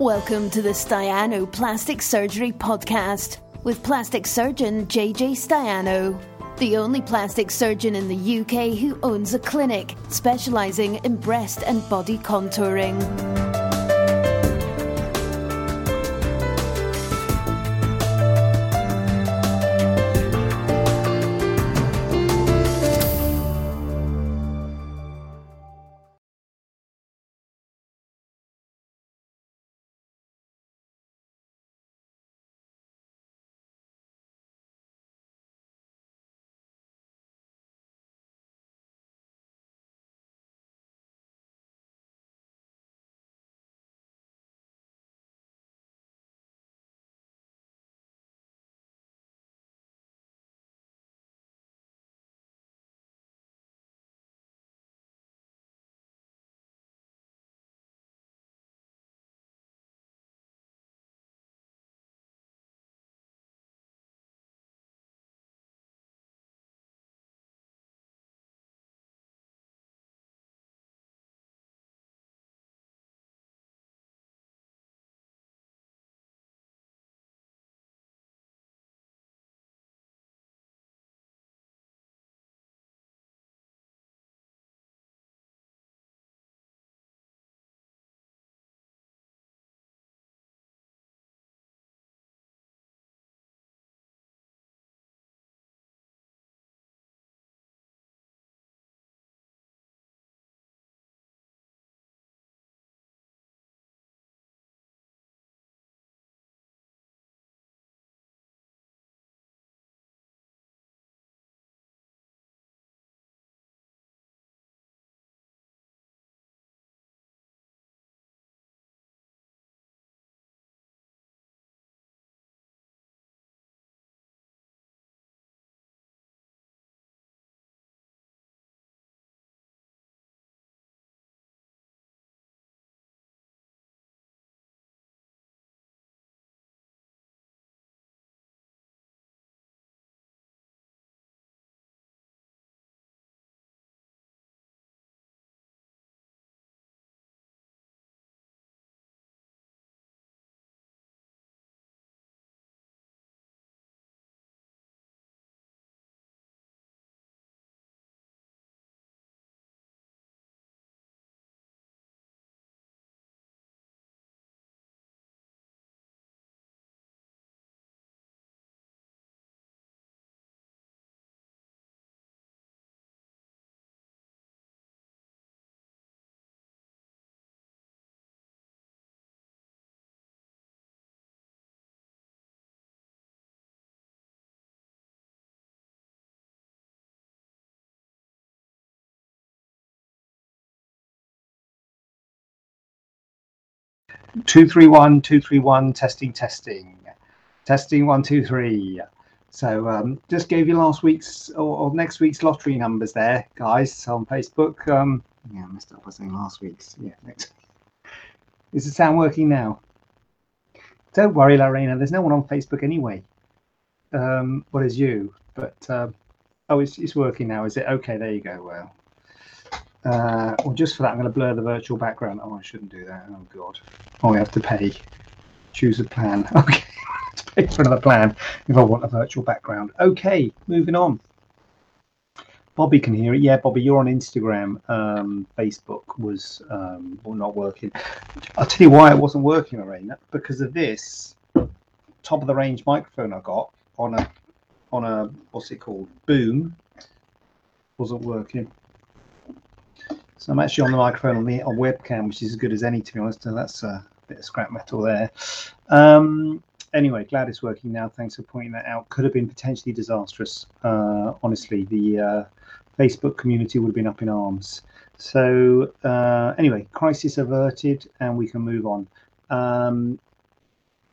Welcome to the Staiano Plastic Surgery Podcast with plastic surgeon JJ Staiano, the only plastic surgeon in the UK who owns a clinic specialising in breast and body contouring. Two three one two three one testing testing testing one two three. So um, just gave you last week's or, or, next week's lottery numbers there, guys, on Facebook. Um, yeah, I messed up by saying last week's. Yeah, next. Is the sound working now? Don't worry, Lorena. There's no one on Facebook anyway. Um, what is you? But uh, oh, it's it's working now. Is it okay? There you go. Well, uh, well, just for that, I'm going to blur the virtual background. Oh, I shouldn't do that. Oh, God. Oh, we have to pay. Choose a plan. Okay. to pay for another plan if I want a virtual background. Okay, moving on. Bobby can hear it. Yeah, Bobby, you're on Instagram. Um, Facebook was um, well, not working. I'll tell you why it wasn't working, Lorena, because of this top of the range microphone I got on a on a what's it called boom wasn't working. So I'm actually on the microphone on the on webcam, which is as good as any, to be honest. So that's a bit of scrap metal there. Um, anyway, glad it's working now. Thanks for pointing that out. Could have been potentially disastrous. Uh, honestly, the uh, Facebook community would have been up in arms. So uh, anyway, crisis averted, and we can move on. Um,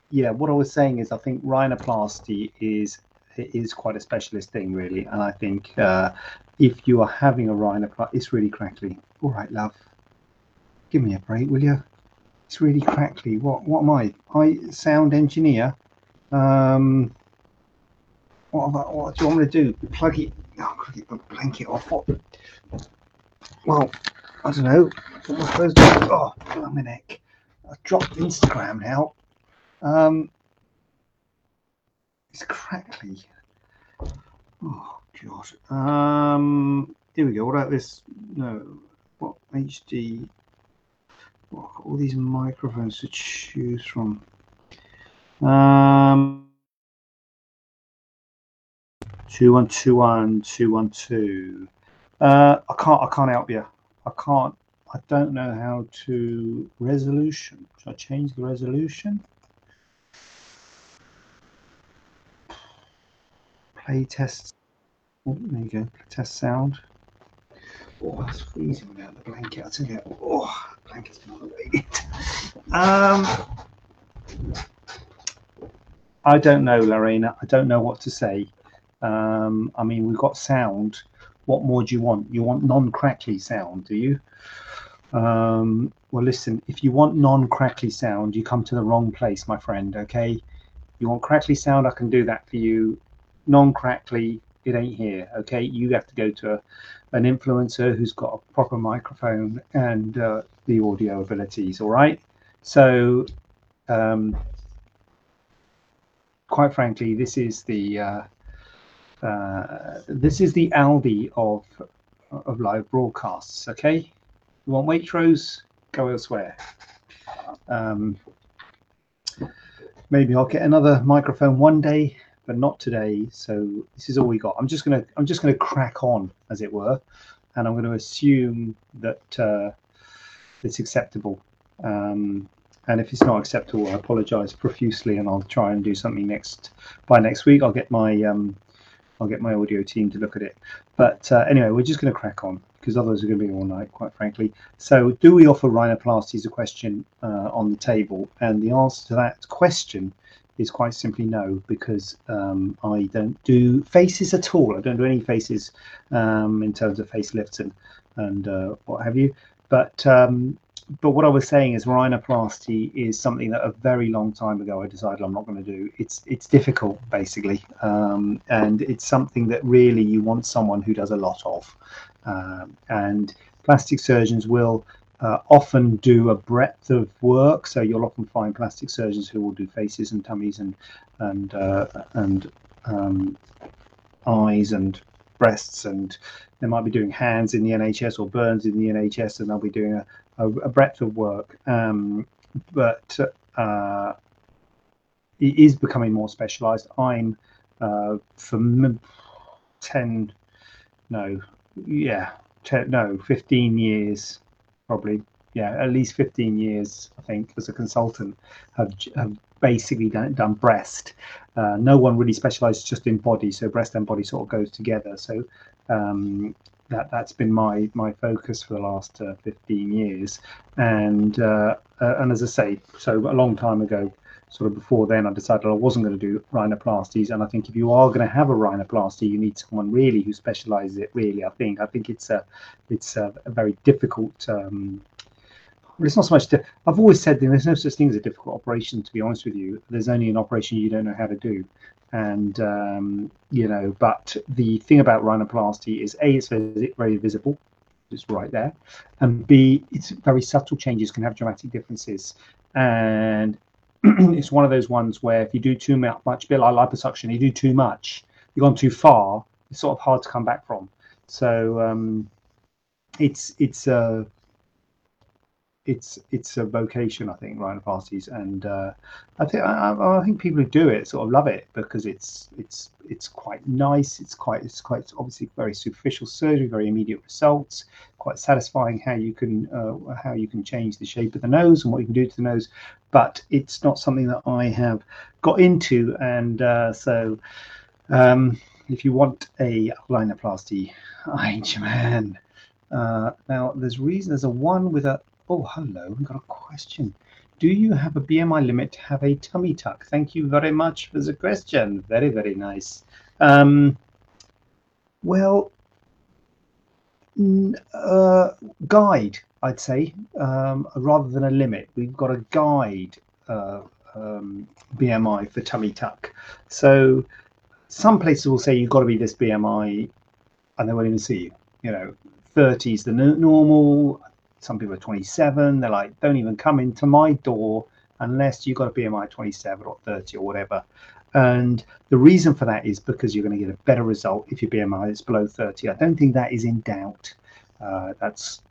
yeah, what I was saying is, I think rhinoplasty is is quite a specialist thing, really, and I think uh, if you are having a rhinoplasty, it's really crackly. All right, love. Give me a break, will you? It's really crackly. What what am I? I sound engineer. Um, what, what do you want me to do? Plug it? Oh, plug it, blanket off. What? Well, I don't know. Oh, my neck. I dropped Instagram now. Um, it's crackly. Oh god. Um, here we go. What about this? No, what HD? What, all these microphones to choose from. Um, two one two one two one two. Uh, I can't. I can't help you. I can't. I don't know how to resolution. Should I change the resolution? Play test. Oh, there you go. Test sound. Oh, it's freezing without the blanket. I tell you. Oh, blanket's been on the um, I don't know, Lorena. I don't know what to say. Um, I mean, we've got sound. What more do you want? You want non-crackly sound, do you? Um, well, listen. If you want non-crackly sound, you come to the wrong place, my friend. Okay. You want crackly sound? I can do that for you. Non-crackly, it ain't here. Okay. You have to go to a, an influencer who's got a proper microphone and uh, the audio abilities. All right. So. Um, quite frankly, this is the uh, uh, this is the Aldi of of live broadcasts. Okay, you want Waitrose? Go elsewhere. Um, maybe I'll get another microphone one day, but not today. So this is all we got. I'm just gonna I'm just gonna crack on, as it were, and I'm going to assume that uh, it's acceptable. Um, and if it's not acceptable, I apologise profusely, and I'll try and do something next by next week. I'll get my um, I'll get my audio team to look at it. But uh, anyway, we're just going to crack on because otherwise we're going to be all night, quite frankly. So, do we offer rhinoplasty? Is a question uh, on the table, and the answer to that question is quite simply no, because um, I don't do faces at all. I don't do any faces um, in terms of facelifts and and uh, what have you. But um, but what I was saying is rhinoplasty is something that a very long time ago I decided I'm not going to do. It's it's difficult basically, um, and it's something that really you want someone who does a lot of, um, and plastic surgeons will. Uh, often do a breadth of work, so you'll often find plastic surgeons who will do faces and tummies and and uh, and um, eyes and breasts, and they might be doing hands in the NHS or burns in the NHS, and they'll be doing a, a, a breadth of work, um, but uh, it is becoming more specialised. I'm uh, for ten, no, yeah, ten, no, fifteen years, probably, yeah, at least fifteen years, I think, as a consultant, have, have basically done, done breast. Uh, no one really specialises just in body, so breast and body sort of goes together. So um, that that's been my my focus for the last uh, 15 years and uh, uh, and as i say so a long time ago sort of before then i decided i wasn't going to do rhinoplasties and i think if you are going to have a rhinoplasty you need someone really who specializes it really i think i think it's a it's a, a very difficult um, well, it's not so much. Di- I've always said there's no such thing as a difficult operation. To be honest with you, there's only an operation you don't know how to do and um, you know but the thing about rhinoplasty is a it's very visible it's right there and b it's very subtle changes can have dramatic differences and it's one of those ones where if you do too much bit like liposuction you do too much you've gone too far it's sort of hard to come back from. So um, it's it's a it's it's a vocation, I think, rhinoplasties, and uh, I think I, I, think people who do it sort of love it because it's it's it's quite nice. It's quite it's quite obviously very superficial surgery, very immediate results, quite satisfying how you can uh, how you can change the shape of the nose and what you can do to the nose, but it's not something that I have got into, and uh, so. Um, if you want a rhinoplasty, I man. Uh, now, there's reason there's a one with a Oh, hello. We've got a question. Do you have a BMI limit to have a tummy tuck? Thank you very much for the question. Very, very nice. Um, well, uh, guide, I'd say, um, rather than a limit. We've got a guide uh, um, BMI for tummy tuck. So some places will say you've got to be this BMI and they won't even see you. You know, 30 is the normal, some people are 27. They're like, don't even come into my door unless you've got a BMI 27 or 30 or whatever. And the reason for that is because you're going to get a better result if your BMI is below 30. I don't think that is in doubt. Uh, that's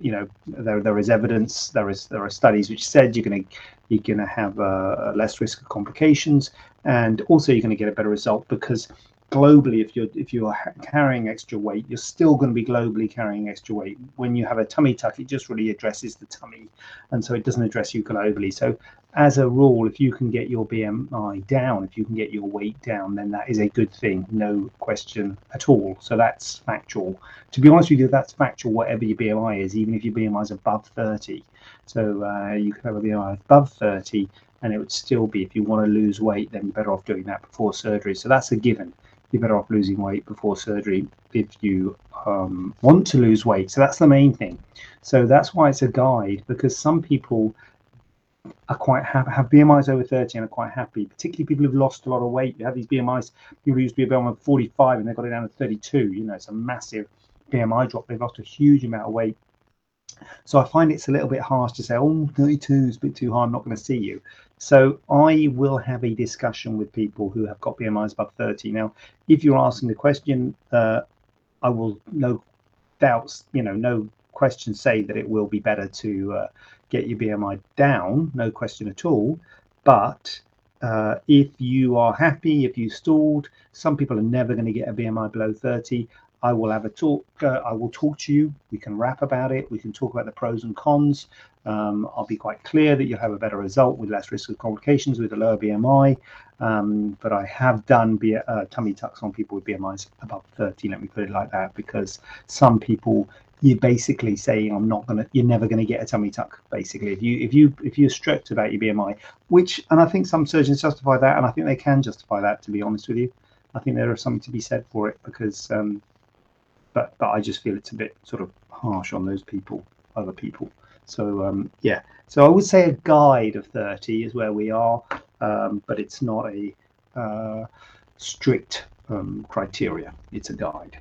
you know there there is evidence there is there are studies which said you're going to you're going to have a, a less risk of complications and also you're going to get a better result because globally if you're if you're carrying extra weight you're still going to be globally carrying extra weight. When you have a tummy tuck it just really addresses the tummy and so it doesn't address you globally. So as a rule if you can get your bmi down if you can get your weight down then that is a good thing no question at all. So that's factual. To be honest with you that's factual whatever your bmi is even if your bmi is above 30 so uh, you can have a bmi above 30 and it would still be if you want to lose weight then you're better off doing that before surgery. So that's a given. You're better off losing weight before surgery if you um, want to lose weight. So that's the main thing. So that's why it's a guide because some people are quite happy, have BMIs over 30 and are quite happy, particularly people who've lost a lot of weight. You have these BMIs, people used to be a BMI of 45 and they got it down to 32. You know, it's a massive BMI drop. They've lost a huge amount of weight. So I find it's a little bit harsh to say, oh, 32 is a bit too high, I'm not going to see you. So I will have a discussion with people who have got BMIs above 30. Now, if you're asking the question, uh, I will no doubts, you know, no question say that it will be better to uh, get your BMI down, no question at all. But uh, if you are happy, if you stalled, some people are never going to get a BMI below 30. I will have a talk. Uh, I will talk to you. We can rap about it. We can talk about the pros and cons. Um, I'll be quite clear that you'll have a better result with less risk of complications with a lower BMI. Um, but I have done uh, tummy tucks on people with BMIs above 30. Let me put it like that, because some people you're basically saying I'm not gonna, you're never gonna get a tummy tuck. Basically, if you if you if you're strict about your BMI, which and I think some surgeons justify that, and I think they can justify that. To be honest with you, I think there is something to be said for it because um, but but I just feel it's a bit sort of harsh on those people, other people. So um, yeah, so I would say a guide of 30 is where we are, um, but it's not a uh, strict um, criteria. It's a guide.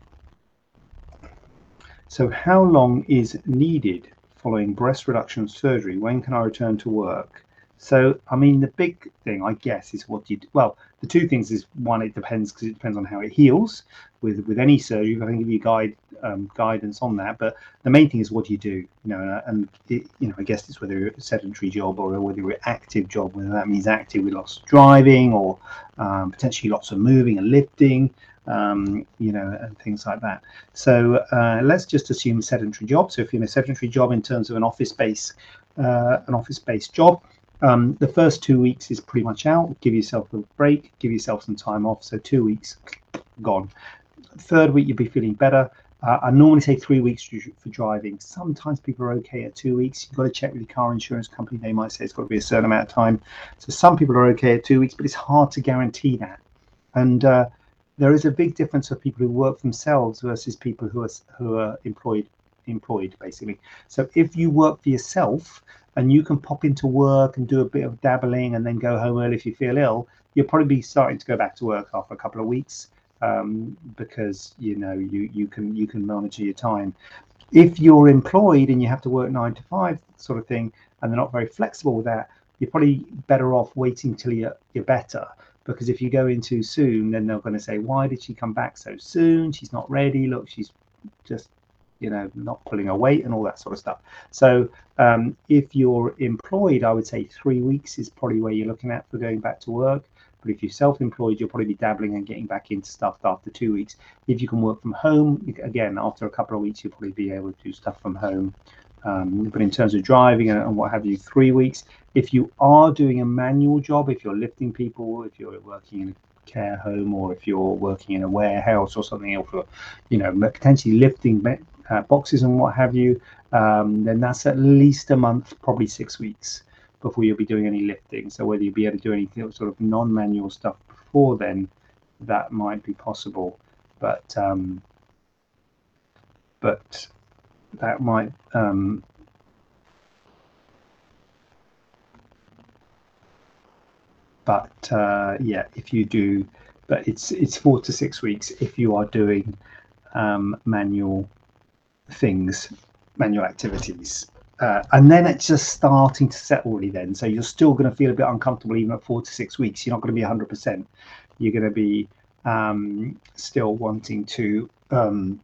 So how long is needed following breast reduction surgery? When can I return to work? So, I mean, the big thing, I guess, is what you do. Well, the two things is one, it depends because it depends on how it heals. With with any surgery, I can give you guide um, guidance on that. But the main thing is what do you do? You know, and it, you know, I guess it's whether you're a sedentary job or whether you're an active job. Whether that means active with lots of driving or um, potentially lots of moving and lifting. Um, you know, and things like that. So uh, let's just assume sedentary job. So if you're in a sedentary job in terms of an office space, uh, an office based job, um, the first two weeks is pretty much out. Give yourself a break, give yourself some time off. So two weeks gone. Third week you'll be feeling better. Uh, I normally say three weeks for driving. Sometimes people are okay at two weeks. You've got to check with your car insurance company. They might say it's got to be a certain amount of time. So some people are okay at two weeks, but it's hard to guarantee that. And uh, there is a big difference of people who work themselves versus people who are who are employed employed basically. So if you work for yourself, and you can pop into work and do a bit of dabbling and then go home early if you feel ill, you'll probably be starting to go back to work after a couple of weeks um, because you know you you can you can monitor your time. If you're employed and you have to work nine to five sort of thing, and they're not very flexible with that, you're probably better off waiting till you're you're better. Because if you go in too soon, then they're going to say, "Why did she come back so soon? She's not ready. Look, she's just you know, not pulling her weight and all that sort of stuff. So um, if you're employed, I would say three weeks is probably where you're looking at for going back to work. But if you're self-employed, you'll probably be dabbling and getting back into stuff after two weeks. If you can work from home, again, after a couple of weeks, you'll probably be able to do stuff from home. Um, but in terms of driving and, and, what have you, three weeks. If you are doing a manual job, if you're lifting people, if you're working in a care home, or if you're working in a warehouse or something else, or you know, potentially lifting uh, boxes and what have you, um, then that's at least a month, probably six weeks before you'll be doing any lifting. So whether you'll be able to do any sort of non-manual stuff before then, that might be possible, but um, but that might um, but uh, yeah, if you do, but it's it's four to six weeks if you are doing um, manual things manual activities. Uh, and then it's just starting to set already then. So you're still going to feel a bit uncomfortable even at four to six weeks. You're not going to be 100%. You're going to be um, still wanting to um,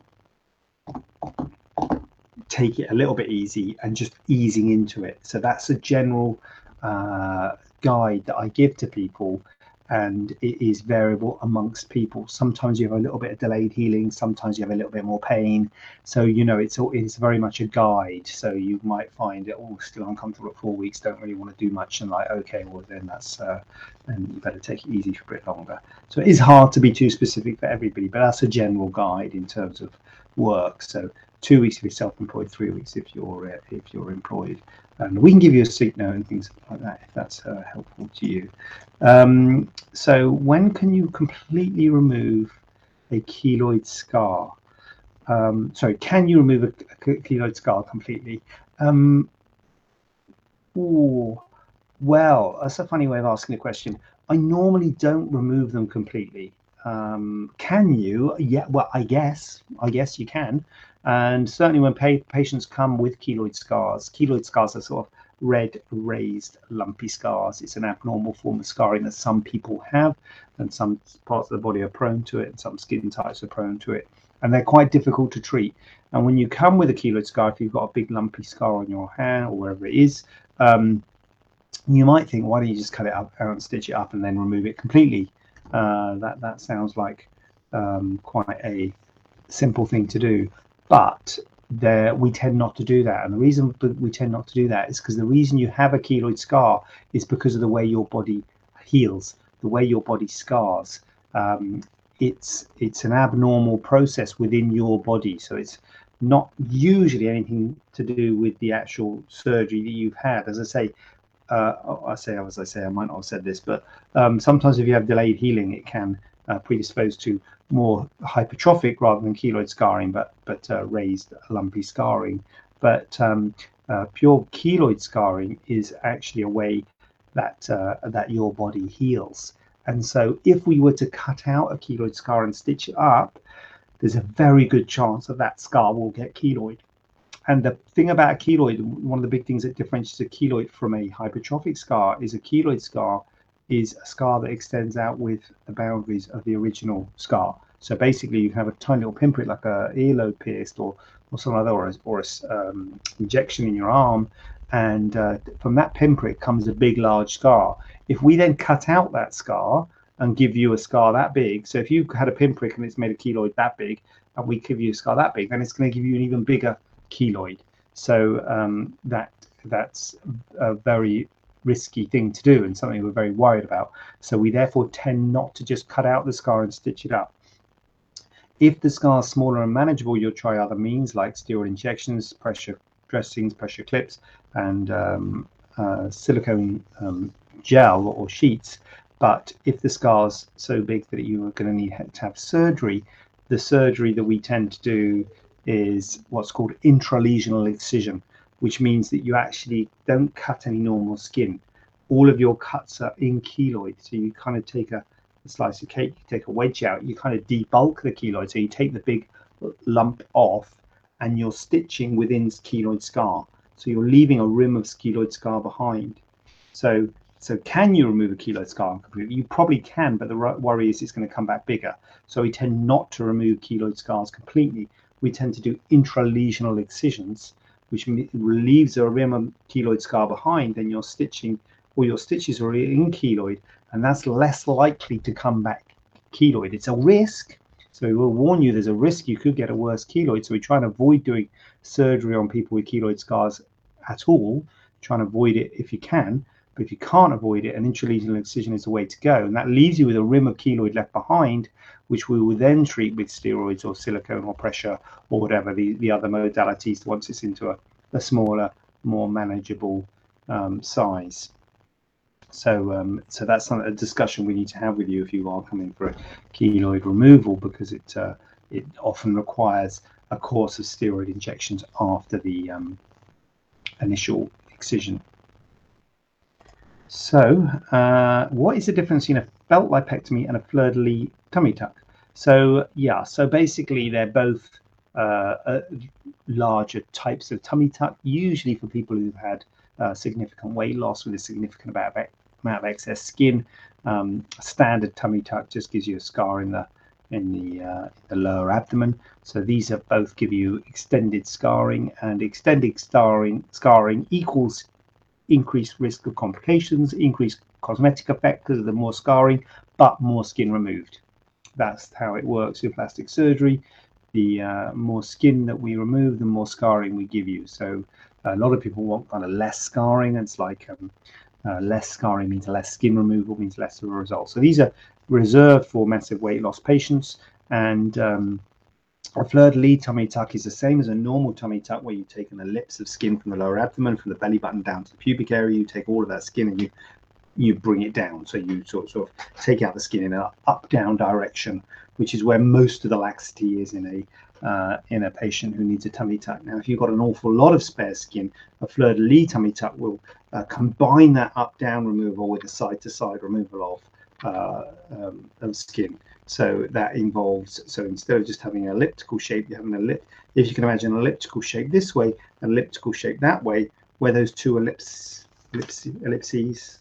take it a little bit easy and just easing into it. So that's a general uh, guide that I give to people and it is variable amongst people. Sometimes you have a little bit of delayed healing, sometimes you have a little bit more pain. So you know it's all, it's very much a guide. So you might find it all oh, still uncomfortable at four weeks, don't really want to do much, and like okay, well then that's uh, then you better take it easy for a bit longer. So it is hard to be too specific for everybody, but that's a general guide in terms of work. So two weeks if you're self-employed, three weeks if you're uh, if you're employed. And we can give you a seat note and things like that if that's uh, helpful to you. Um, so when can you completely remove a keloid scar? Um, sorry, can you remove a, a keloid scar completely? Um, ooh, well, that's a funny way of asking a question. I normally don't remove them completely. Um, can you? Yeah, well, I guess, I guess you can. And certainly when pa- patients come with keloid scars, keloid scars are sort of red, raised, lumpy scars. It's an abnormal form of scarring that some people have, and some parts of the body are prone to it, and some skin types are prone to it. And they're quite difficult to treat. And when you come with a keloid scar, if you've got a big lumpy scar on your hand or wherever it is, um, you might think, why don't you just cut it up and stitch it up and then remove it completely? Uh, that that sounds like um, quite a simple thing to do, but there we tend not to do that. And the reason we tend not to do that is because the reason you have a keloid scar is because of the way your body heals, the way your body scars. Um, it's it's an abnormal process within your body, so it's not usually anything to do with the actual surgery that you've had. As I say, uh, I say as I say, I might not have said this, but um, sometimes if you have delayed healing, it can uh, predispose to more hypertrophic rather than keloid scarring, but but uh, raised lumpy scarring. But um, uh, pure keloid scarring is actually a way that uh, that your body heals. And so, if we were to cut out a keloid scar and stitch it up, there's a very good chance that that scar will get keloid. And the thing about a keloid, one of the big things that differentiates a keloid from a hypertrophic scar is a keloid scar is a scar that extends out with the boundaries of the original scar. So basically, you have a tiny little pinprick, like a earlobe pierced or or some other, or a, or a um, injection in your arm, and uh, from that pinprick comes a big, large scar. If we then cut out that scar and give you a scar that big, so if you had a pinprick and it's made a keloid that big, and we give you a scar that big, then it's going to give you an even bigger keloid. So um, that that's a very risky thing to do and something we're very worried about. So we therefore tend not to just cut out the scar and stitch it up. If the scar is smaller and manageable, you'll try other means like steroid injections, pressure dressings, pressure clips, and um, uh, silicone um, gel or sheets. But if the scar is so big that you are going to need to have surgery, the surgery that we tend to do is what's called intralesional excision, which means that you actually don't cut any normal skin. All of your cuts are in keloid. So you kind of take a, a slice of cake, you take a wedge out, you kind of debulk the keloid. So you take the big lump off and you're stitching within keloid scar. So you're leaving a rim of keloid scar behind. So so can you remove a keloid scar completely? You probably can, but the worry is it's going to come back bigger. So we tend not to remove keloid scars completely we tend to do intralesional excisions, which relieves a rim keloid scar behind, then you're stitching, or your stitches are in keloid, and that's less likely to come back keloid. It's a risk. So we will warn you there's a risk you could get a worse keloid. So we try and avoid doing surgery on people with keloid scars at all. Try and avoid it if you can. But if you can't avoid it, an intralesional excision is the way to go. And that leaves you with a rim of keloid left behind, which we will then treat with steroids or silicone or pressure or whatever the, the other modalities once it's into a, a smaller, more manageable um, size. So, um, so that's a discussion we need to have with you if you are coming for a keloid removal because it uh, it often requires a course of steroid injections after the um, initial excision. So, uh, what is the difference between a belt lipectomy and a fleur de lis tummy tuck? So, yeah, so basically they're both uh, uh, larger types of tummy tuck, usually for people who've had uh, significant weight loss with a significant amount of, amount of excess skin. Um, standard tummy tuck just gives you a scar in the in the, uh, the lower abdomen. So these are both give you extended scarring, and extended scarring scarring equals increased risk of complications, increased cosmetic effect because of the more scarring, but more skin removed. That's how it works in plastic surgery. The uh, more skin that we remove, the more scarring we give you. So a lot of people want kind of less scarring. It's like um, uh, less scarring means less skin removal means less of a result. So these are reserved for massive weight loss patients. And um, a fleur-de-lis tummy tuck is the same as a normal tummy tuck where you take an ellipse of skin from the lower abdomen, from the belly button down to the pubic area. You take all of that skin and you you bring it down. So you sort of, sort of take out the skin in an up-down direction, which is where most of the laxity is in a uh, in a patient who needs a tummy tuck. Now, if you've got an awful lot of spare skin, a fleur-de-lis tummy tuck will uh, combine that up-down removal with a side-to-side removal of, uh, um, of skin. So that involves, so instead of just having an elliptical shape, you have an ellipse. If you can imagine an elliptical shape this way, an elliptical shape that way, where those two ellipse, ellipse, ellipses,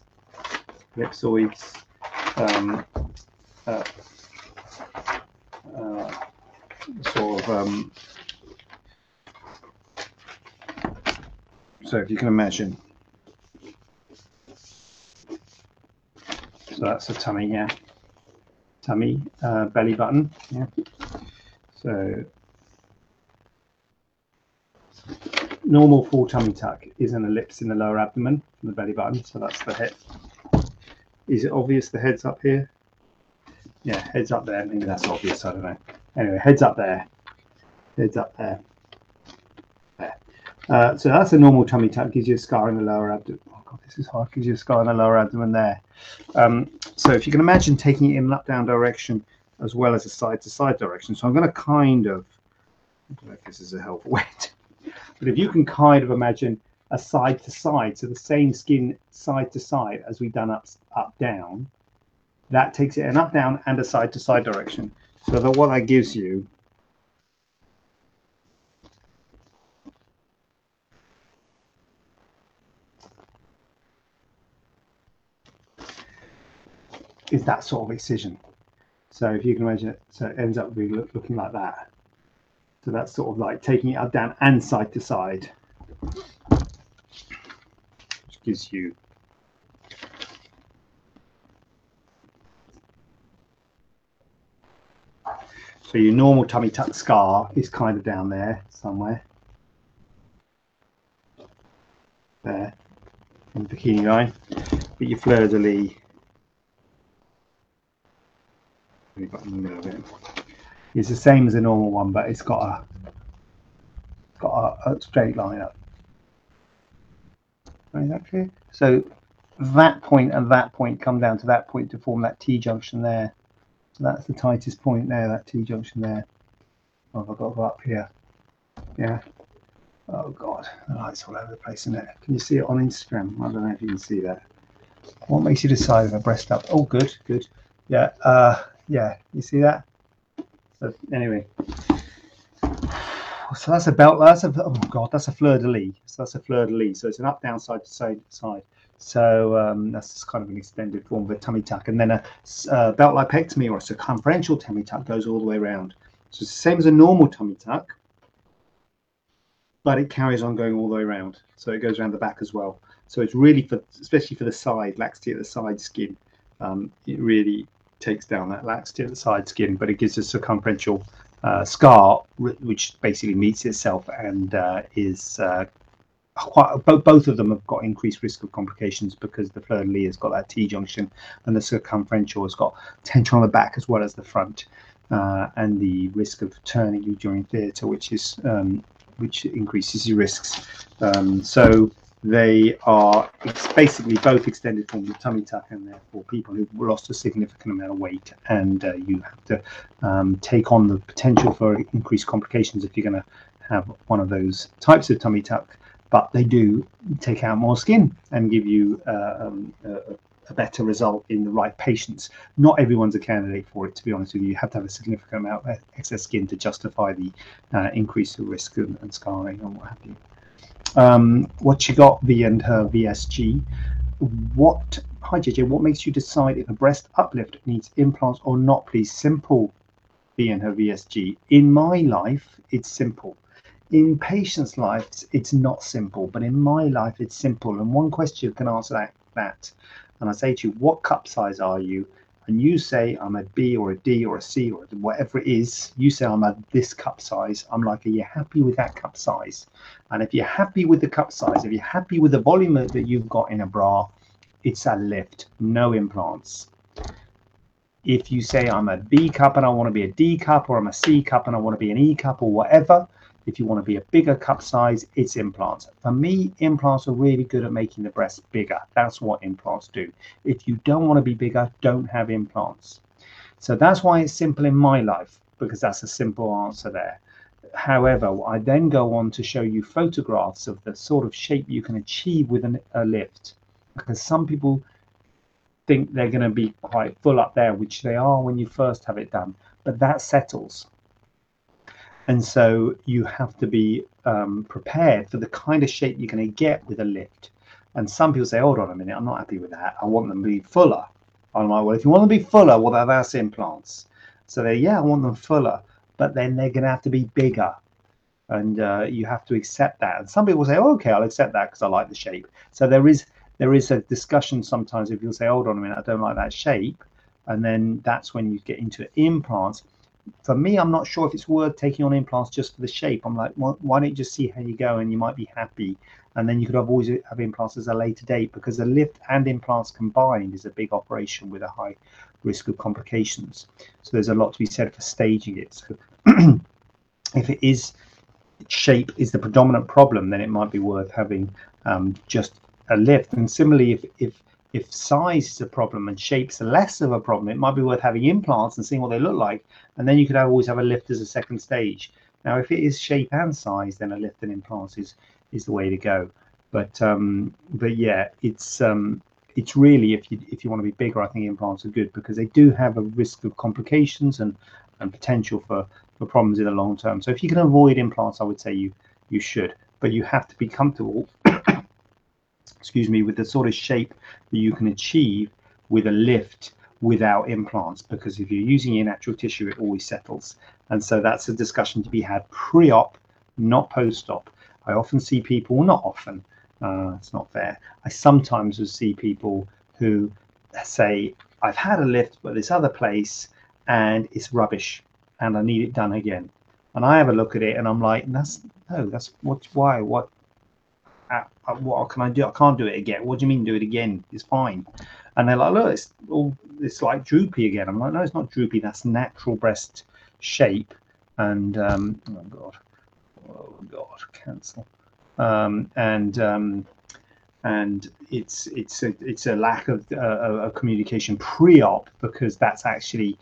ellipsoids, um, uh, uh, sort of um, so if you can imagine so that's the tummy yeah tummy uh, belly button yeah so normal full tummy tuck is an ellipse in the lower abdomen from the belly button so that's the head is it obvious the head's up here yeah head's up there maybe that's obvious i don't know Anyway, heads up there. Heads up there. Uh, so that's a normal tummy tuck. Gives you a scar in the lower abdomen. Oh god, this is hard. Gives you a scar in the lower abdomen there. Um, so if you can imagine taking it in an up-down direction as well as a side-to-side direction. So I'm going to kind of. I don't know if this is a helpful way. but if you can kind of imagine a side to side, so the same skin side to side as we've done up up down, that takes it an up down and a side to side direction. So that what that gives you is that sort of excision. So if you can imagine it, so it ends up being look, looking like that. So that's sort of like taking it up, down, and side to side, which gives you So your normal tummy tuck scar is kind of down there somewhere. There, in the bikini line. But your fleur de lis it's the same as a normal one, but it's got a got a, a straight line up. Is that clear? So that point and that point come down to that point to form that T junction there. So that's the tightest point there, that T junction there. Oh, I've got to go up here. Yeah. Oh God, the light's all over the place, isn't it? Can you see it on Instagram? I don't know if you can see that. What makes you decide if I breast up? Oh, good, good. Yeah, uh, yeah. You see that? Anyway, so that's a belt. That's a oh God, that's a fleur de lis. So that's a fleur de lis. So it's an up, down, side to side, side. So um, that's kind of an extended form of a tummy tuck. And then a, a belt lipectomy or a circumferential tummy tuck goes all the way around. So it's the same as a normal tummy tuck, but it carries on going all the way around. So it goes around the back as well. So it's really for, especially for the side, laxity at the side skin. Um, it really takes down that laxity at the side skin, but it gives a circumferential uh, scar, which basically meets itself and uh, is uh, quite both of them have got increased risk of complications because the fleur de lis has got that T junction and the circumferential has got tension on the back as well as the front, uh, and the risk of turning you during theatre, which is um, which increases your risks. Um, so they are basically both extended forms of tummy tuck, and therefore people who've lost a significant amount of weight, and uh, you have to um, take on the potential for increased complications if you're going to have one of those types of tummy tuck but they do take out more skin and give you uh, um, a, a better result in the right patients. Not everyone's a candidate for it, to be honest with you. You have to have a significant amount of excess skin to justify the uh, increase of risk and, and, scarring and what have you. Um, what she got, V and her VSG. What, hi JJ, what makes you decide if a breast uplift needs implants or not, please? Simple, V and her VSG. In my life, it's simple in patients' lives, it's not simple, but in my life, it's simple. And one question can answer that, that. And I say to you, what cup size are you? And you say, I'm a B or a D or a C or whatever it is. You say, I'm at this cup size. I'm like, are you happy with that cup size? And if you're happy with the cup size, if you're happy with the volume that you've got in a bra, it's a lift, no implants. If you say, I'm a B cup and I want to be a D cup, or I'm a C cup and I want to be an E cup, or whatever, if you want to be a bigger cup size, it's implants. For me, implants are really good at making the breast bigger. That's what implants do. If you don't want to be bigger, don't have implants. So that's why it's simple in my life, because that's a simple answer there. However, I then go on to show you photographs of the sort of shape you can achieve with an, a lift. Because some people think they're going to be quite full up there, which they are when you first have it done, but that settles and so you have to be um, prepared for the kind of shape you're going to get with a lift. And some people say, hold on a minute, I'm not happy with that. I want them to be fuller. I'm like, well, if you want them to be fuller, well, that's implants. So they, yeah, I want them fuller, but then they're going to have to be bigger. And uh, you have to accept that. And some people say, oh, okay, I'll accept that because I like the shape. So there is there is a discussion sometimes if you'll say, hold on a minute, I don't like that shape. And then that's when you get into implants for me, I'm not sure if it's worth taking on implants just for the shape. I'm like, well, why don't you just see how you go and you might be happy. And then you could have always have implants as a later date because the lift and implants combined is a big operation with a high risk of complications. So there's a lot to be said for staging it. So if it is shape is the predominant problem, then it might be worth having um, just a lift. And similarly, if, if if size is a problem and shape's less of a problem, it might be worth having implants and seeing what they look like. And then you could always have a lift as a second stage. Now, if it is shape and size, then a lift and implants is is the way to go. But um, but yeah, it's um, it's really if you if you want to be bigger, I think implants are good because they do have a risk of complications and and potential for for problems in the long term. So if you can avoid implants, I would say you you should. But you have to be comfortable excuse me, with the sort of shape that you can achieve with a lift without implants because if you're using your natural tissue it always settles. And so that's a discussion to be had pre-op not post-op. I often see people not often uh, it's not fair. I sometimes will see people who say i've had a lift but this other place and it's rubbish and i need it done again. And i have a look at it and i'm like that's no that's what why what uh, what can I do? I can't do it again. What do you mean do it again? It's fine. And they're like, look, it's all it's like droopy again. I'm like, no, it's not droopy. That's natural breast shape. And um, oh god, oh god, cancel. Um, and um, and it's it's a it's a lack of, uh, communication pre-op because that's actually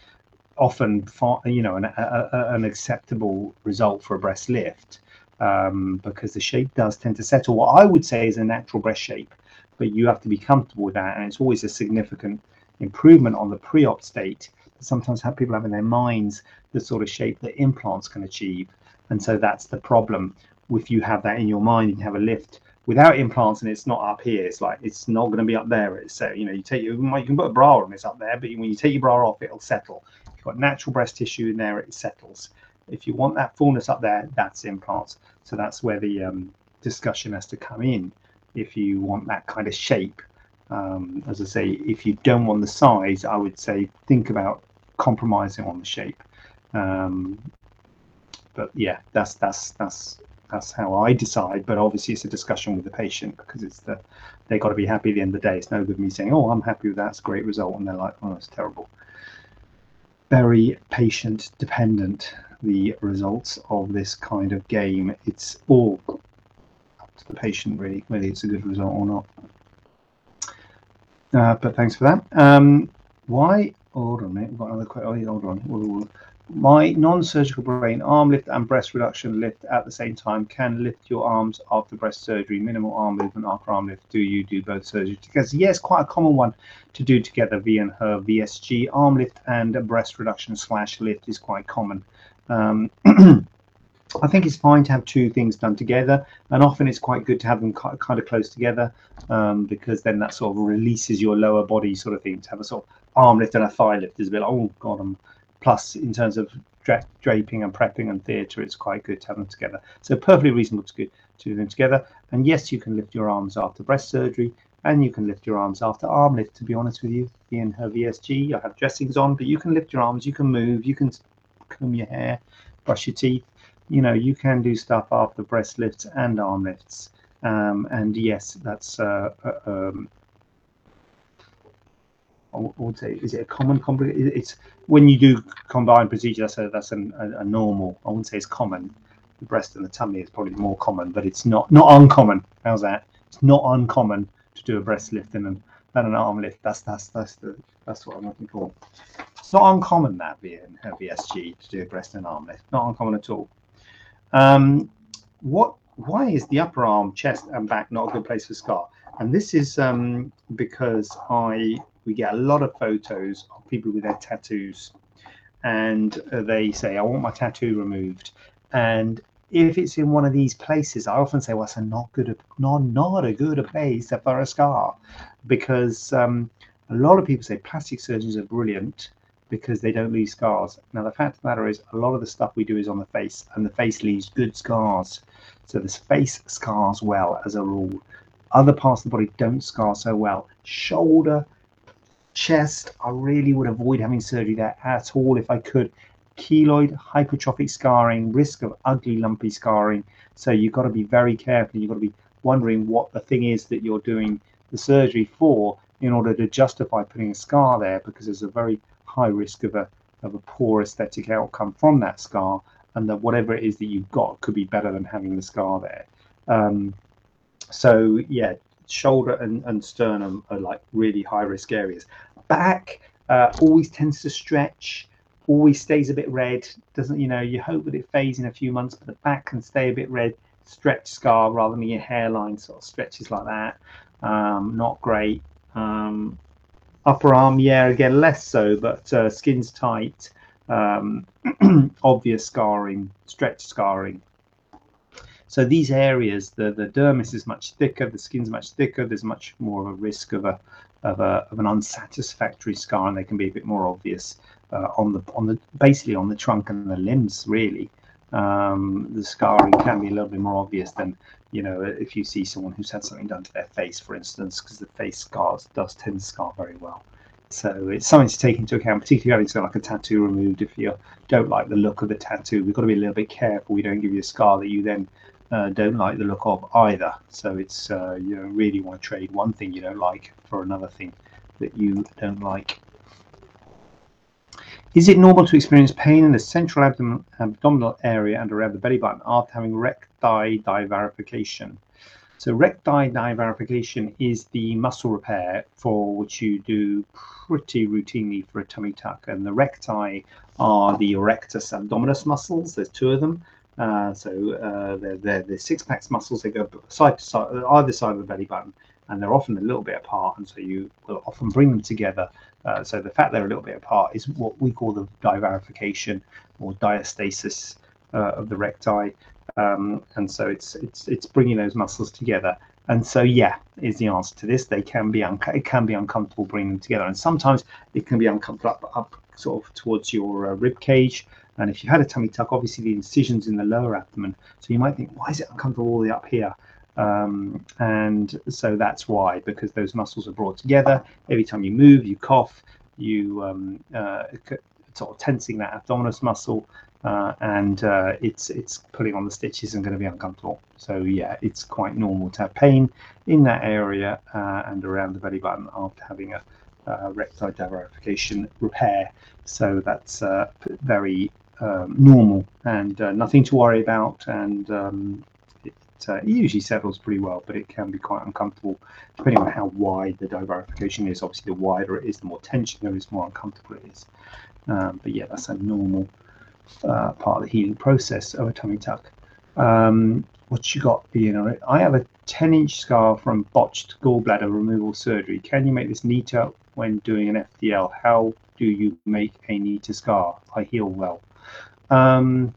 often far, you know an, a, a, an acceptable result for a breast lift um, because the shape does tend to settle. What I would say is a natural breast shape, but you have to be comfortable with that, and it's always a significant improvement on the pre-op state. Sometimes have people have in their minds the sort of shape that implants can achieve, and so that's the problem. If you have that in your mind, you have a lift without implants, and it's not up here. It's like it's not going to be up there. So you know you take you, you can put a bra on, it's up there, but when you take your bra off, it'll settle. You've got natural breast tissue in there, it settles. If you want that fullness up there, that's implants. So that's where the um, discussion has to come in. If you want that kind of shape, um, as I say, if you don't want the size, I would say think about compromising on the shape. Um, but yeah, that's that's that's that's how I decide. But obviously, it's a discussion with the patient because it's the they got to be happy at the end of the day. It's no good me saying, "Oh, I'm happy with that. It's a great result," and they're like, "Oh, it's terrible." Very patient dependent the results of this kind of game. It's all up to the patient, really, whether it's a good result or not. Uh, but thanks for that. Um, why? Hold on a minute. We've got another question. Oh, hold on. my non-surgical brain arm lift and breast reduction lift at the same time can lift your arms after breast surgery minimal arm movement after arm lift do you do both surgeries because yes quite a common one to do together v and her vsg arm lift and breast reduction slash lift is quite common um, I think it's fine to have two things done together, and often it's quite good to have them kind of close together um, because then that sort of releases your lower body sort of thing. To have a sort of arm lift and a thigh lift is a bit like, oh god, I'm plus in terms of dra- draping and prepping and theatre, it's quite good to have them together. So perfectly reasonable to, to do them together. And yes, you can lift your arms after breast surgery, and you can lift your arms after arm lift. To be honest with you, in her VSG, I have dressings on, but you can lift your arms, you can move, you can comb your hair, brush your teeth. You know, you can do stuff after breast lifts and arm lifts. Um, and yes, that's uh, uh, um, I would say, is it a common complication? It's when you do combined procedure, that's that's an, a, a, normal. I wouldn't say it's common. The breast and the tummy is probably more common, but it's not not uncommon. How's that? It's not uncommon to do a breast lift and an, and an arm lift. That's that's that's the that's what I'm looking for. It's not uncommon that being a VSG to do a breast and arm lift. Not uncommon at all. Um, what? Why is the upper arm, chest, and back not a good place for scar? And this is um, because I we get a lot of photos of people with their tattoos and they say i want my tattoo removed and if it's in one of these places i often say well it's a not good not not a good place for a scar because um, a lot of people say plastic surgeons are brilliant because they don't leave scars now the fact of the matter is a lot of the stuff we do is on the face and the face leaves good scars so the face scars well as a rule other parts of the body don't scar so well shoulder chest, I really would avoid having surgery there at all if I could. Keloid, hypertrophic scarring, risk of ugly lumpy scarring. So you've got to be very careful. You've got to be wondering what the thing is that you're doing the surgery for in order to justify putting a scar there because there's a very high risk of a of a poor aesthetic outcome from that scar and that whatever it is that you've got could be better than having the scar there. Um, so yeah, shoulder and, and sternum are like really high risk areas. Back uh, always tends to stretch, always stays a bit red. Doesn't you know? You hope that it fades in a few months, but the back can stay a bit red, stretch scar rather than your hairline sort of stretches like that. Um, not great. Um, upper arm, yeah, again less so, but uh, skin's tight. Um, obvious scarring, stretch scarring. So these areas, the, the dermis is much thicker, the skin's much thicker, there's much more of a risk of a of, a, of an unsatisfactory scar, and they can be a bit more obvious uh, on the on the basically on the trunk and the limbs. Really, um, the scarring can be a little bit more obvious than you know if you see someone who's had something done to their face, for instance, because the face scars does tend to scar very well. So it's something to take into account, particularly having something like a tattoo removed. If you don't like the look of the tattoo, we've got to be a little bit careful. We don't give you a scar that you then uh, don't like the look of either. So it's uh, you know really want to trade one thing you don't like for another thing that you don't like. Is it normal to experience pain in the central abdomen, abdominal area and around the belly button after having recti divarication? So recti divarication is the muscle repair for which you do pretty routinely for a tummy tuck, and the recti are the rectus abdominis muscles. There's two of them. Uh, so uh, they're, they're the six packs muscles. They go side to side, either side of the belly button, and they're often a little bit apart. And so you will often bring them together. Uh, so the fact they're a little bit apart is what we call the divarification or diastasis uh, of the recti. Um, and so it's it's it's bringing those muscles together. And so yeah, is the answer to this. They can be un- it can be uncomfortable bringing them together, and sometimes it can be uncomfortable up, up sort of towards your uh, rib cage. And if you had a tummy tuck, obviously the incision's in the lower abdomen. So you might think, why is it uncomfortable all the way up here? Um, and so that's why, because those muscles are brought together. Every time you move, you cough, you um, uh, sort of tensing that abdominis muscle, uh, and uh, it's it's putting on the stitches and going to be uncomfortable. So yeah, it's quite normal to have pain in that area uh, and around the belly button after having a recti divarification repair. So that's uh, very um, normal and uh, nothing to worry about. And um, uh, it, usually settles pretty well, but it can be quite uncomfortable depending on how wide the divarification is. Obviously, the wider it is, the more tension there is, the more uncomfortable it is. Um, but yeah, that's a normal uh, part of the healing process of a tummy tuck. Um, what you got you know I have a 10 inch scar from botched gallbladder removal surgery. Can you make this neater when doing an FDL? How do you make a neater scar? I heal well. Um,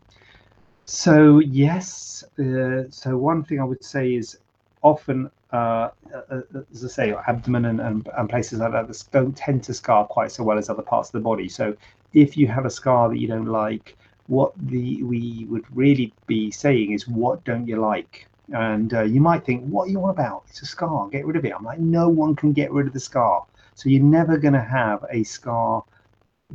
so yes, uh, so one thing I would say is often, uh, uh, as I say, abdomen and, and, and, places like that don't tend to scar quite so well as other parts of the body. So if you have a scar that you don't like, what the we would really be saying is, what don't you like? And uh, you might think, what are you on about? It's a scar. Get rid of it. I'm like, no one can get rid of the scar. So you're never going to have a scar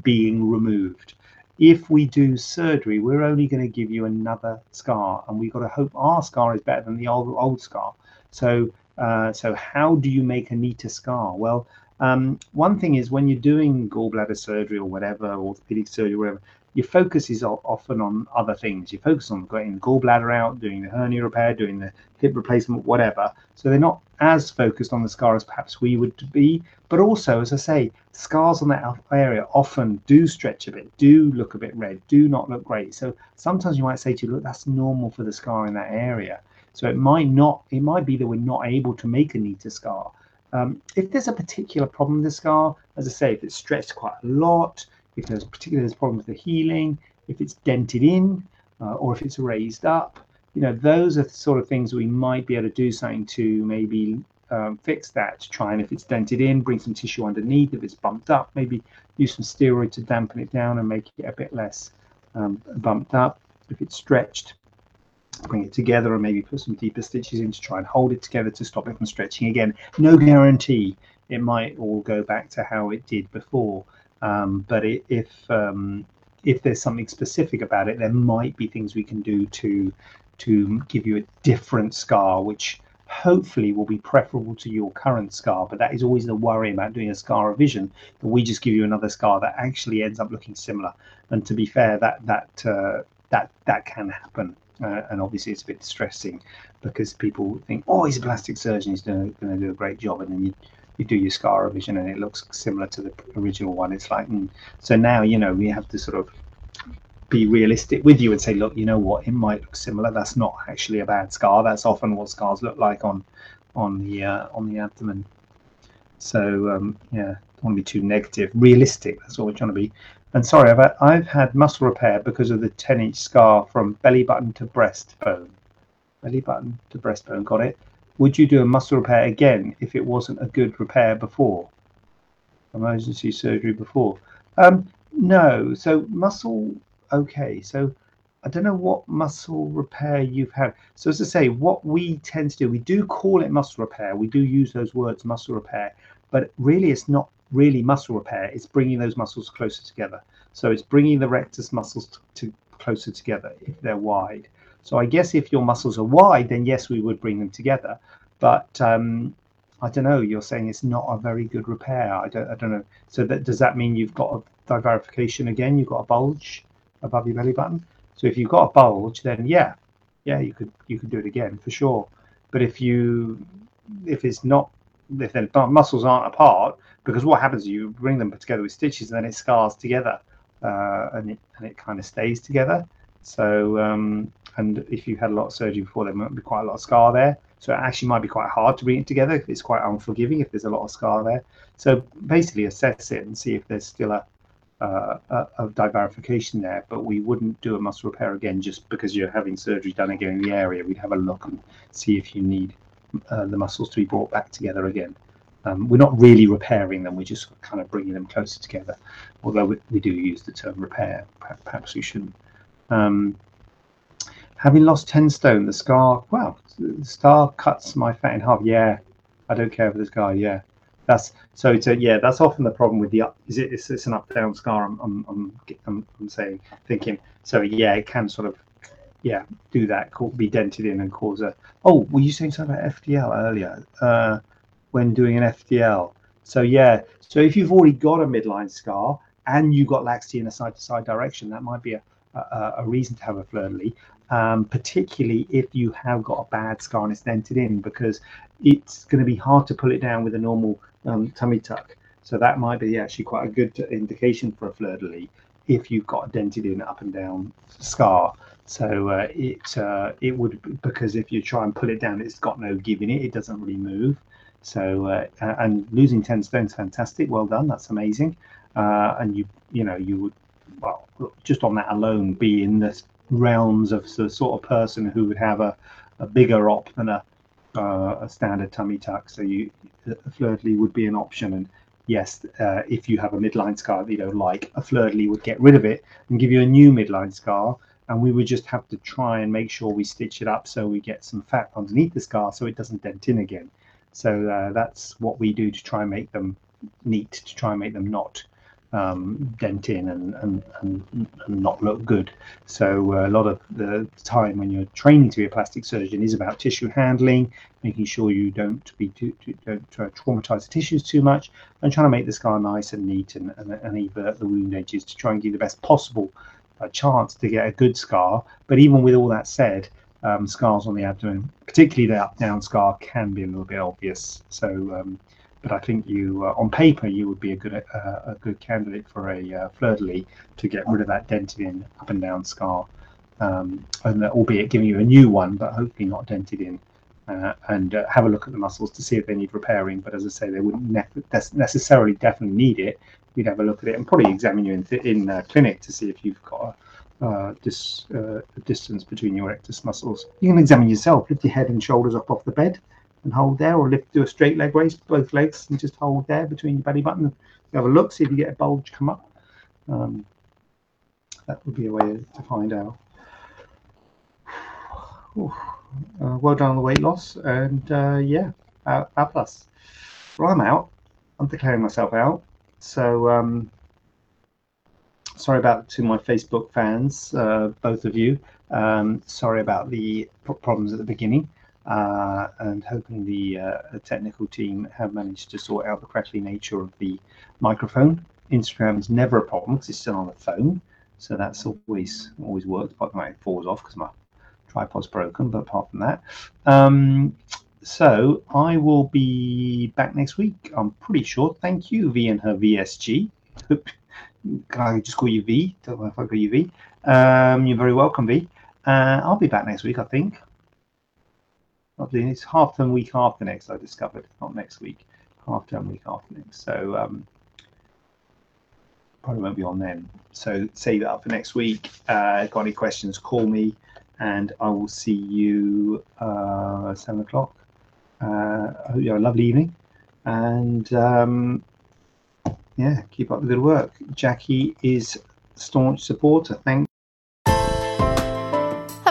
being removed if we do surgery, we're only going to give you another scar, and we've got to hope our scar is better than the old old scar. So, uh, so how do you make a neater scar? Well, um, one thing is when you're doing gallbladder surgery or whatever, orthopedic surgery, whatever, your focus is often on other things. You focus on getting the gallbladder out, doing the hernia repair, doing the hip replacement, whatever. So they're not as focused on the scar as perhaps we would be. But also, as I say, scars on that area often do stretch a bit, do look a bit red, do not look great. So sometimes you might say to you, look, that's normal for the scar in that area. So it might not, it might be that we're not able to make a neater scar. Um, if there's a particular problem with the scar, as I say, if it's stretched quite a lot, if there's particularly there's problems with the healing, if it's dented in, uh, or if it's raised up, you know, those are the sort of things we might be able to do something to maybe um, fix that to try and if it's dented in, bring some tissue underneath. If it's bumped up, maybe use some steroid to dampen it down and make it a bit less um, bumped up. If it's stretched, bring it together and maybe put some deeper stitches in to try and hold it together to stop it from stretching again. No guarantee it might all go back to how it did before. Um, but it, if um, if there's something specific about it, there might be things we can do to to give you a different scar, which hopefully will be preferable to your current scar. But that is always the worry about doing a scar revision that we just give you another scar that actually ends up looking similar. And to be fair, that that uh, that that can happen. Uh, and obviously, it's a bit distressing because people think, "Oh, he's a plastic surgeon; he's going to do a great job," and then you you do your scar revision and it looks similar to the original one. It's like, mm. so now you know we have to sort of be realistic with you and say, look, you know what, it might look similar. That's not actually a bad scar. That's often what scars look like on on the uh, on the abdomen. So um, yeah, don't want to be too negative. Realistic. That's what we're trying to be. And sorry, I've I've had muscle repair because of the 10 inch scar from belly button to breastbone. Belly button to breastbone. Got it. Would you do a muscle repair again if it wasn't a good repair before? Emergency surgery before? Um, no. So muscle okay. So I don't know what muscle repair you've had. So as I say, what we tend to do, we do call it muscle repair. We do use those words, muscle repair, but really it's not really muscle repair. It's bringing those muscles closer together. So it's bringing the rectus muscles to, to closer together if they're wide. So I guess if your muscles are wide, then yes, we would bring them together. But um, I don't know. You're saying it's not a very good repair. I don't. I don't know. So that does that mean you've got a divarification again? You've got a bulge? above your belly button. So if you've got a bulge, then yeah, yeah, you could you could do it again for sure. But if you if it's not if the muscles aren't apart, because what happens is you bring them together with stitches and then it scars together uh, and it and it kind of stays together. So um, and if you had a lot of surgery before, there might be quite a lot of scar there. So it actually might be quite hard to bring it together. It's quite unforgiving if there's a lot of scar there. So basically assess it and see if there's still a uh, of divarification there, but we wouldn't do a muscle repair again just because you're having surgery done again in the area. We'd have a look and see if you need uh, the muscles to be brought back together again. Um, we're not really repairing them, we're just kind of bringing them closer together. Although we, we do use the term repair, perhaps we shouldn't. Um, having lost 10 stone, the scar, well, the scar cuts my fat in half. Yeah, I don't care for this guy. Yeah, that's so yeah that's often the problem with the up is it it's, it's an up down scar I'm, I'm I'm, I'm I'm saying thinking so yeah it can sort of yeah do that be dented in and cause a oh were you saying something about FDL earlier uh, when doing an FDL so yeah so if you've already got a midline scar and you've got laxity in a side to side direction that might be a, a, a reason to have a fleur-de-lis um, particularly if you have got a bad scar and it's dented in because it's going to be hard to pull it down with a normal um, tummy tuck. So that might be actually quite a good indication for a fleur de lis if you've got a dented in up and down scar. So uh, it uh, it would because if you try and pull it down, it's got no give in it. It doesn't really move. So uh, and losing ten stones, fantastic. Well done. That's amazing. Uh, and you you know you would well just on that alone be in the realms of the sort of person who would have a, a bigger op than a uh, a standard tummy tuck. So you a fleur would be an option and yes, uh, if you have a midline scar you don't like, a fleur would get rid of it and give you a new midline scar. And we would just have to try and make sure we stitch it up so we get some fat underneath the scar so it doesn't dent in again. So uh, that's what we do to try and make them neat, to try and make them not um, dent in and, and, and, and, not look good. So uh, a lot of the time when you're training to be a plastic surgeon is about tissue handling, making sure you don't be too, too don't traumatize the tissues too much, and trying to make the scar nice and neat and, and, and evert the wound edges to try and give the best possible uh, chance to get a good scar. But even with all that said, um, scars on the abdomen, particularly the up down scar, can be a little bit obvious. So um, but I think you, uh, on paper, you would be a good uh, a good candidate for a uh, fleur-de-lis to get rid of that dented in up and down scar, um, and albeit giving you a new one, but hopefully not dented in. Uh, and uh, have a look at the muscles to see if they need repairing. But as I say, they wouldn't ne- necessarily definitely need it. We'd have a look at it and probably examine you in, th- in uh, clinic to see if you've got a, dis, distance between your rectus muscles. You can examine yourself, lift your head and shoulders up off the bed and hold there, or lift, do a straight leg raise, both legs, and just hold there between your belly button. Have a look, see if you get a bulge come up. Um, that would be a way to find out. Uh, well done on the weight loss, and uh, yeah, out, plus. Well, I'm out. I'm declaring myself out. So, um, sorry about to my Facebook fans, uh, both of you. Um, sorry about the problems at the beginning and hoping the uh, technical team have managed to sort out the crackly nature of the microphone. Instagram is never a problem because it's still on the phone, so that's always always worked. But my falls off because my tripod's broken. But apart from that, um, so I will be back next week. I'm pretty sure. Thank you, V and her VSG. Can I just call you V? Don't know if I call you V. Um, you're very welcome, V. Uh, I'll be back next week, I think. Not doing it's half term week after next. I discovered not next week, half term week after next. So um, probably won't be on then. So save it up for next week. Uh, got any questions? Call me, and I will see you uh, seven o'clock. Uh, I hope you have a lovely evening, and um, yeah, keep up the good work. Jackie is staunch supporter. Thank have